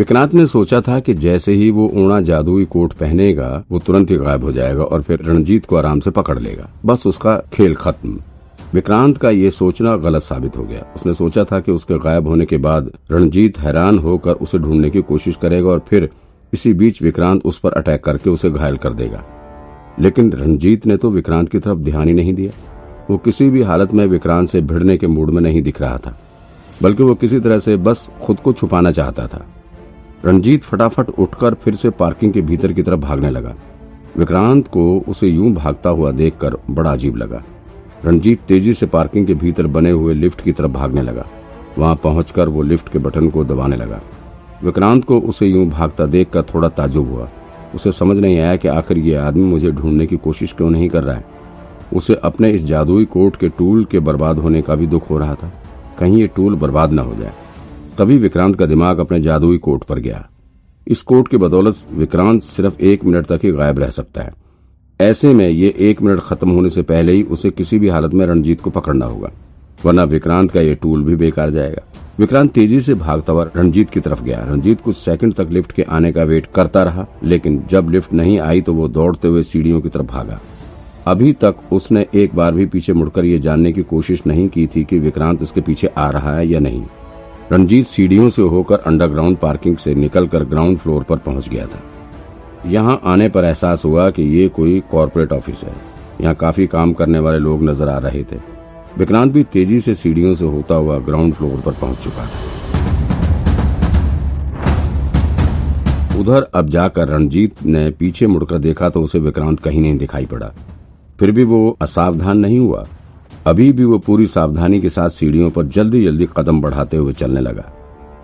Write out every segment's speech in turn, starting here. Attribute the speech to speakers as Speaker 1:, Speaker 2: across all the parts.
Speaker 1: विक्रांत ने सोचा था कि जैसे ही वो ऊना जादुई कोट पहनेगा, वो तुरंत ही गायब हो जाएगा और फिर रणजीत को आराम से पकड़ लेगा। बस उसका खेल खत्म। विक्रांत का ये सोचना गलत साबित हो गया। उसने सोचा था कि उसके गायब होने के बाद रणजीत हैरान होकर उसे ढूँढने की कोशिश करेगा और फिर इसी बीच विक्रांत उस पर अटैक करके उसे घायल कर देगा। लेकिन रणजीत ने तो विक्रांत की तरफ़ ध्यान ही नहीं दिया। वो किसी भी हालत में विक्रांत से भिड़ने के मूड में नहीं दिख रहा था, बल्कि वो किसी तरह से बस खुद को छुपाना चाहता था। रंजीत फटाफट उठकर फिर से पार्किंग के भीतर की तरफ़ भागने लगा। विक्रांत को उसे यूँ भागता हुआ देखकर बड़ा अजीब लगा। रंजीत तेज़ी से पार्किंग के भीतर बने हुए लिफ्ट की तरफ़ भागने लगा। वहाँ पहुंचकर वो लिफ्ट के बटन को दबाने लगा। विक्रांत को उसे यूँ भागता देखकर थोड़ा ताजुब हुआ। उसे समझ नहीं आया कि आखिर ये आदमी मुझे ढूँढने की कोशिश क्यों नहीं कर रहा है। उसे अपने इस जादुई कोट के टूल के बर्बाद होने का भी दुख हो रहा था। कहीं ये टूल बर्बाद न हो जाए। तभी विक्रांत का दिमाग अपने जादुई कोट पर गया। इस कोट की बदौलत विक्रांत सिर्फ़ एक मिनट तक ही गायब रह सकता है। ऐसे में ये एक मिनट खत्म होने से पहले ही उसे किसी भी हालत में रणजीत को पकड़ना होगा, वरना विक्रांत का ये टूल भी बेकार जाएगा। विक्रांत तेज़ी से भागता हुआ रणजीत की तरफ़ गया। रणजीत कुछ सेकंड तक लिफ्ट के आने का वेट करता रहा, लेकिन जब लिफ्ट नहीं आई तो वो दौड़ते हुए सीढ़ियों की तरफ़ भागा। अभी तक उसने एक बार भी पीछे मुड़कर ये जानने की कोशिश नहीं की थी कि विक्रांत उसके पीछे आ रहा है या नहीं। रणजीत सीढ़ियों से होकर अंडरग्राउंड पार्किंग से निकलकर ग्राउंड फ्लोर पर पहुँच गया था। यहाँ आने पर एहसास हुआ कि ये कोई कॉरपोरेट ऑफ़िस है। यहाँ काफ़ी काम करने वाले लोग नज़र आ रहे थे। विक्रांत भी तेज़ी से सीढ़ियों से होता हुआ ग्राउंड फ्लोर पर पहुँच चुका था। उधर अब जाकर रणजीत ने पीछे मुड़कर देखा तो उसे विक्रांत कहीं नहीं दिखाई पड़ा। फिर भी वो असावधान नहीं हुआ। अभी भी वो पूरी सावधानी के साथ सीढ़ियों पर जल्दी जल्दी कदम बढ़ाते हुए चलने लगा।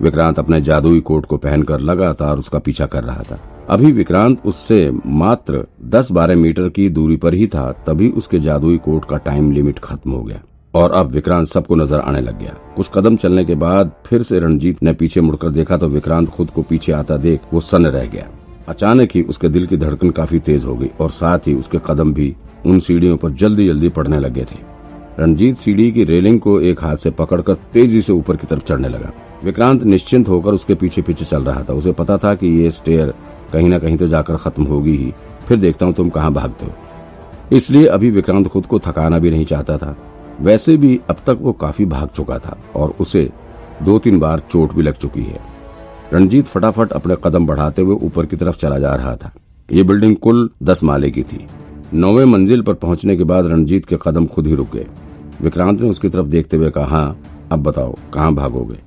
Speaker 1: विक्रांत अपने जादुई कोट को पहनकर लगातार उसका पीछा कर रहा था। अभी विक्रांत उससे मात्र 10-12 मीटर की दूरी पर ही था, तभी उसके जादुई कोट का टाइम लिमिट खत्म हो गया और अब विक्रांत सबको नज़र आने लग गया। कुछ कदम चलने के बाद फिर से रणजीत ने पीछे मुड़कर देखा तो विक्रांत खुद को पीछे आता देख वो सन रह गया। अचानक ही उसके दिल की धड़कन काफ़ी तेज हो गई और साथ ही उसके कदम भी उन सीढ़ियों पर जल्दी जल्दी पड़ने लगे थे। रणजीत सीढ़ी की रेलिंग को एक हाथ से पकड़कर तेज़ी से ऊपर की तरफ़ चढ़ने लगा। विक्रांत निश्चिंत होकर उसके पीछे पीछे चल रहा था। उसे पता था कि ये स्टेयर कहीं ना कहीं तो जाकर खत्म होगी ही। फिर देखता हूँ तुम कहाँ भागते हो। इसलिए अभी विक्रांत खुद को थकाना भी नहीं चाहता था। वैसे भी अब तक वो काफ़ी भाग चुका था और उसे दो तीन बार चोट भी लग चुकी है। रणजीत फटाफट अपने कदम बढ़ाते हुए ऊपर की तरफ़ चला जा रहा था। ये बिल्डिंग कुल दस माले की थी। नौवे मंजिल पर पहुँचने के बाद रणजीत के कदम खुद ही रुक गए। विक्रांत ने उसकी तरफ़ देखते हुए कहा हाँ अब बताओ, कहाँ भागोगे?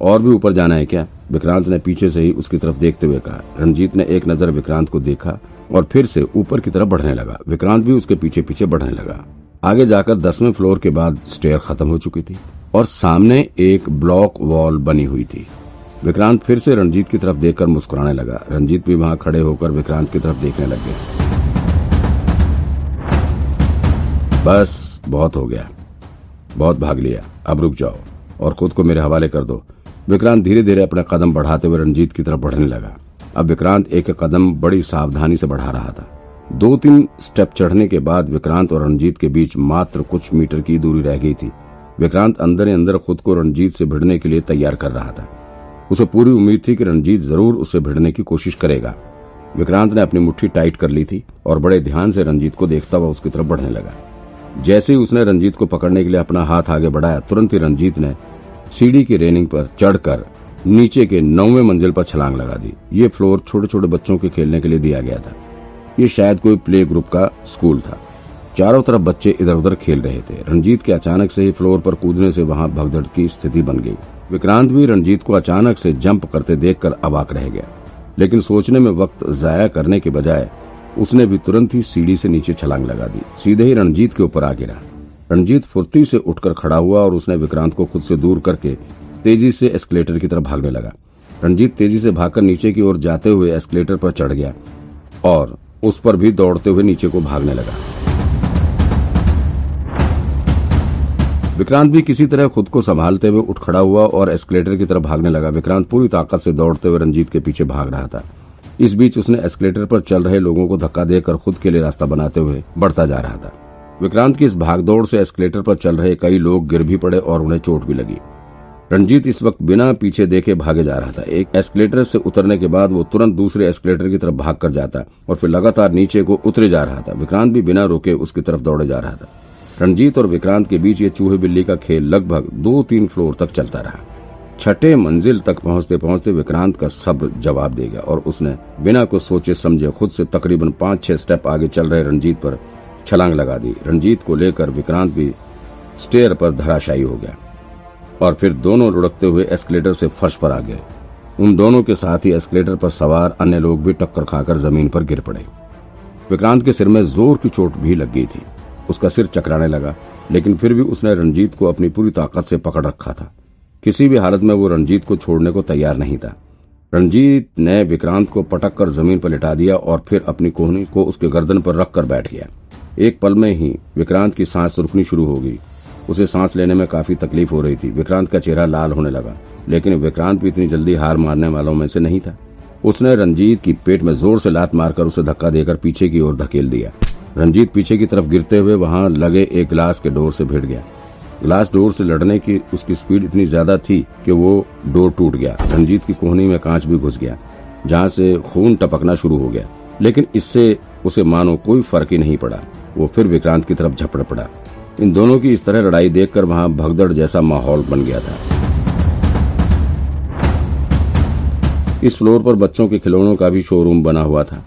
Speaker 1: और भी ऊपर जाना है क्या? विक्रांत ने पीछे से ही उसकी तरफ़ देखते हुए कहा। रणजीत ने एक नज़र विक्रांत को देखा और फिर से ऊपर की तरफ़ बढ़ने लगा। विक्रांत भी उसके पीछे पीछे बढ़ने लगा। आगे जाकर दसवें फ्लोर के बाद स्टेयर खत्म हो चुकी थी और सामने एक ब्लॉक वॉल बनी हुई थी। विक्रांत फिर से रणजीत की तरफ़ देखकर मुस्कुराने लगा। रंजीत भी वहाँ खड़े होकर विक्रांत की तरफ़ देखने लग गए बस, बहुत हो गया। बहुत भाग लिया। अब रुक जाओ और खुद को मेरे हवाले कर दो। विक्रांत धीरे धीरे अपना कदम बढ़ाते हुए रंजीत की तरफ़ बढ़ने लगा। अब विक्रांत एक कदम बड़ी सावधानी से बढ़ा रहा था। दो तीन स्टेप चढ़ने के बाद विक्रांत और रणजीत के बीच मात्र कुछ मीटर की दूरी रह गई थी। विक्रांत अंदर ही अंदर खुद को रणजीत से भिड़ने के लिए तैयार कर रहा था। उसे पूरी उम्मीद थी कि रणजीत ज़रूर उससे भिड़ने की कोशिश करेगा। विक्रांत ने अपनी मुट्ठी टाइट कर ली थी और बड़े ध्यान से रंजीत को देखता हुआ उसकी तरफ़ बढ़ने लगा। जैसे ही उसने रंजीत को पकड़ने के लिए अपना हाथ आगे बढ़ाया, तुरंत ही रंजीत ने सीढ़ी की रेलिंग पर चढ़कर नीचे के नौवे मंजिल पर छलांग लगा दी। ये फ्लोर छोटे छोटे बच्चों के खेलने के लिए दिया गया था। ये शायद कोई प्ले ग्रुप का स्कूल था। चारों तरफ़ बच्चे इधर उधर खेल रहे थे। रंजीत के अचानक से ही फ्लोर पर कूदने से वहाँ भगदड़ की स्थिति बन गई। विक्रांत भी रंजीत को अचानक से जंप करते देखकर अबाक रह गया। लेकिन सोचने में वक्त जाया करने के बजाय उसने भी तुरंत ही सीढ़ी से नीचे छलांग लगा दी। सीधे ही रणजीत के ऊपर आ गिरा। रणजीत फुर्ती से उठकर खड़ा हुआ और उसने विक्रांत को खुद से दूर करके तेज़ी से एस्केलेटर की तरफ़ भागने लगा। रणजीत तेज़ी से भागकर नीचे की ओर जाते हुए एस्केलेटर पर चढ़ गया और उस पर भी दौड़ते हुए नीचे को भागने लगा। विक्रांत भी किसी तरह खुद को संभालते हुए उठ खड़ा हुआ और एस्केलेटर की तरफ़ भागने लगा। विक्रांत पूरी ताकत से दौड़ते हुए रंजीत के पीछे भाग रहा था। इस बीच उसने एस्केलेटर पर चल रहे लोगों को धक्का देकर खुद के लिए रास्ता बनाते हुए बढ़ता जा रहा था। विक्रांत की इस भागदौड़ से एस्केलेटर पर चल रहे कई लोग गिर भी पड़े और उन्हें चोट भी लगी। रंजीत इस वक्त बिना पीछे देखे भागे जा रहा था। एक एस्केलेटर से उतरने के बाद वो तुरंत दूसरे एस्केलेटर की तरफ़ भाग कर जाता और फिर लगातार नीचे को उतरे जा रहा था। विक्रांत भी बिना रोके उसकी तरफ़ दौड़े जा रहा था। रंजीत और विक्रांत के बीच ये चूहे बिल्ली का खेल लगभग दो तीन फ्लोर तक चलता रहा। छठे मंजिल तक पहुँचते पहुँचते विक्रांत का सब्र जवाब दे गया और उसने बिना कुछ सोचे समझे खुद से तकरीबन पाँच, छह स्टेप आगे चल रहे रंजीत पर छलांग लगा दी। रंजीत को लेकर विक्रांत भी स्टेयर पर धराशायी हो गया और फिर दोनों लुढ़कते हुए एस्केलेटर से फर्श पर आ गए। उन दोनों के साथ ही एस्केलेटर पर सवार अन्य लोग भी टक्कर खाकर ज़मीन पर गिर पड़े। विक्रांत के सिर में ज़ोर की चोट भी लग गई थी। उसका सिर चकराने लगा, लेकिन फिर भी उसने रंजीत को अपनी पूरी ताकत से पकड़ रखा था। किसी भी हालत में वो रणजीत को छोड़ने को तैयार नहीं था। रणजीत ने विक्रांत को पटक कर ज़मीन पर लिटा दिया और फिर अपनी कोहनी को उसके गर्दन पर रखकर बैठ गया। एक पल में ही विक्रांत की सांस रुकनी शुरू हो गई। उसे सांस लेने में काफ़ी तकलीफ़ हो रही थी। विक्रांत का चेहरा लाल होने लगा, लेकिन विक्रांत भी इतनी जल्दी हार मारने वालों में से नहीं था। उसने रंजीत की पेट में ज़ोर से लात मारकर उसे धक्का देकर पीछे की ओर धकेल दिया। रंजीत पीछे की तरफ़ गिरते हुए वहाँ लगे एक ग्लास के डोर से भिड़ गया। ग्लास डोर से लड़ने की उसकी स्पीड इतनी ज़्यादा थी कि वो डोर टूट गया। रंजीत की कोहनी में कांच भी घुस गया, जहाँ से खून टपकना शुरू हो गया। लेकिन इससे उसे मानो कोई फ़र्क ही नहीं पड़ा। वो फिर विक्रांत की तरफ़ झपड़ पड़ा। इन दोनों की इस तरह लड़ाई देखकर वहाँ भगदड़ जैसा माहौल बन गया था। इस फ्लोर पर बच्चों के खिलौनों का भी शोरूम बना हुआ था।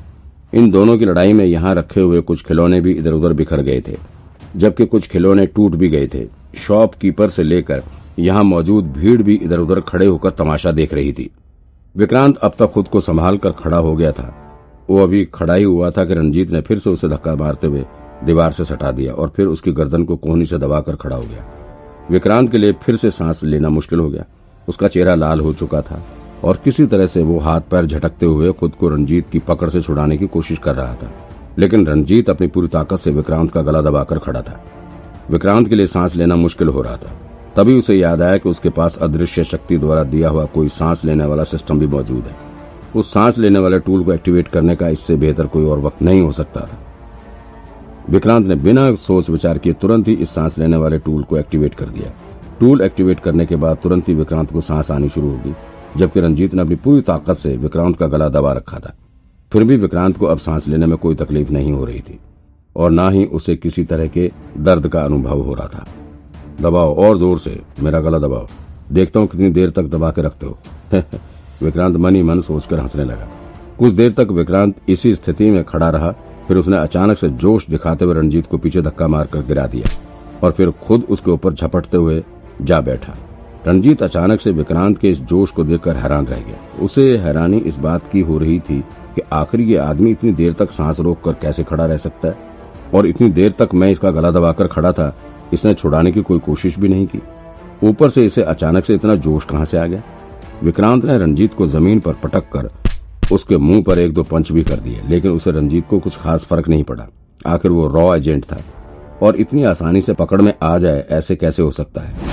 Speaker 1: इन दोनों की लड़ाई में यहाँ रखे हुए कुछ खिलौने भी इधर उधर बिखर गए थे, जबकि कुछ खिलौने टूट भी गए थे। शॉपकीपर से लेकर यहाँ मौजूद भीड़ भी इधर उधर खड़े होकर तमाशा देख रही थी। विक्रांत अब तक खुद को संभाल कर खड़ा हो गया था। वो अभी खड़ा ही हुआ था कि रंजीत ने फिर से उसे धक्का मारते हुए दीवार से सटा दिया और फिर उसकी गर्दन को कोहनी से दबाकर खड़ा हो गया। विक्रांत के लिए फिर से सांस लेना मुश्किल हो गया। उसका चेहरा लाल हो चुका था और किसी तरह से वो हाथ पैर झटकते हुए खुद को रंजीत की पकड़ से छुड़ाने की कोशिश कर रहा था। लेकिन रंजीत अपनी पूरी ताकत से विक्रांत का गला दबाकर खड़ा था। विक्रांत के लिए सांस लेना मुश्किल हो रहा था। तभी उसे याद आया कि उसके पास अदृश्य शक्ति द्वारा दिया हुआ कोई सांस लेने वाला सिस्टम भी मौजूद है। उस सांस लेने वाले टूल को एक्टिवेट करने का इससे बेहतर कोई और वक्त नहीं हो सकता था। विक्रांत ने बिना सोच विचार किए तुरंत ही इस सांस लेने वाले टूल को एक्टिवेट कर दिया। टूल एक्टिवेट करने के बाद तुरंत ही विक्रांत को सांस आनी शुरू होगी जबकि रंजीत ने अपनी पूरी ताकत से विक्रांत का गला दबा रखा था। फिर भी विक्रांत को अब सांस लेने में कोई तकलीफ़ नहीं हो रही थी। और न ही उसे किसी तरह के दर्द का अनुभव हो रहा था। दबाओ, और ज़ोर से, मेरा गला दबाओ। देखता हूँ कितनी देर तक दबा के रखते हो। विक्रांत मन ही मन सोचकर हंसने लगा। कुछ देर तक विक्रांत इसी स्थिति में खड़ा रहा, फिर उसने अचानक से जोश दिखाते हुए रणजीत को पीछे धक्का मारकर गिरा दिया, और फिर खुद उसके ऊपर झपटते हुए जा बैठा। रणजीत अचानक से विक्रांत के इस जोश को देखकर हैरान रह गया। उसे हैरानी इस बात की हो रही थी कि आखिर ये आदमी इतनी देर तक सांस रोक कर कैसे खड़ा रह सकता है? और इतनी देर तक मैं इसका गला दबाकर खड़ा था, इसने छुड़ाने की कोई कोशिश भी नहीं की। ऊपर से इसे अचानक से इतना जोश कहाँ से आ गया? विक्रांत ने रंजीत को ज़मीन पर पटक कर उसके मुँह पर एक दो पंच भी कर दिए, लेकिन उसे रंजीत को कुछ खास फ़र्क नहीं पड़ा। आखिर वो रॉ एजेंट था। और इतनी आसानी से पकड़ में आ जाए, ऐसे कैसे हो सकता है?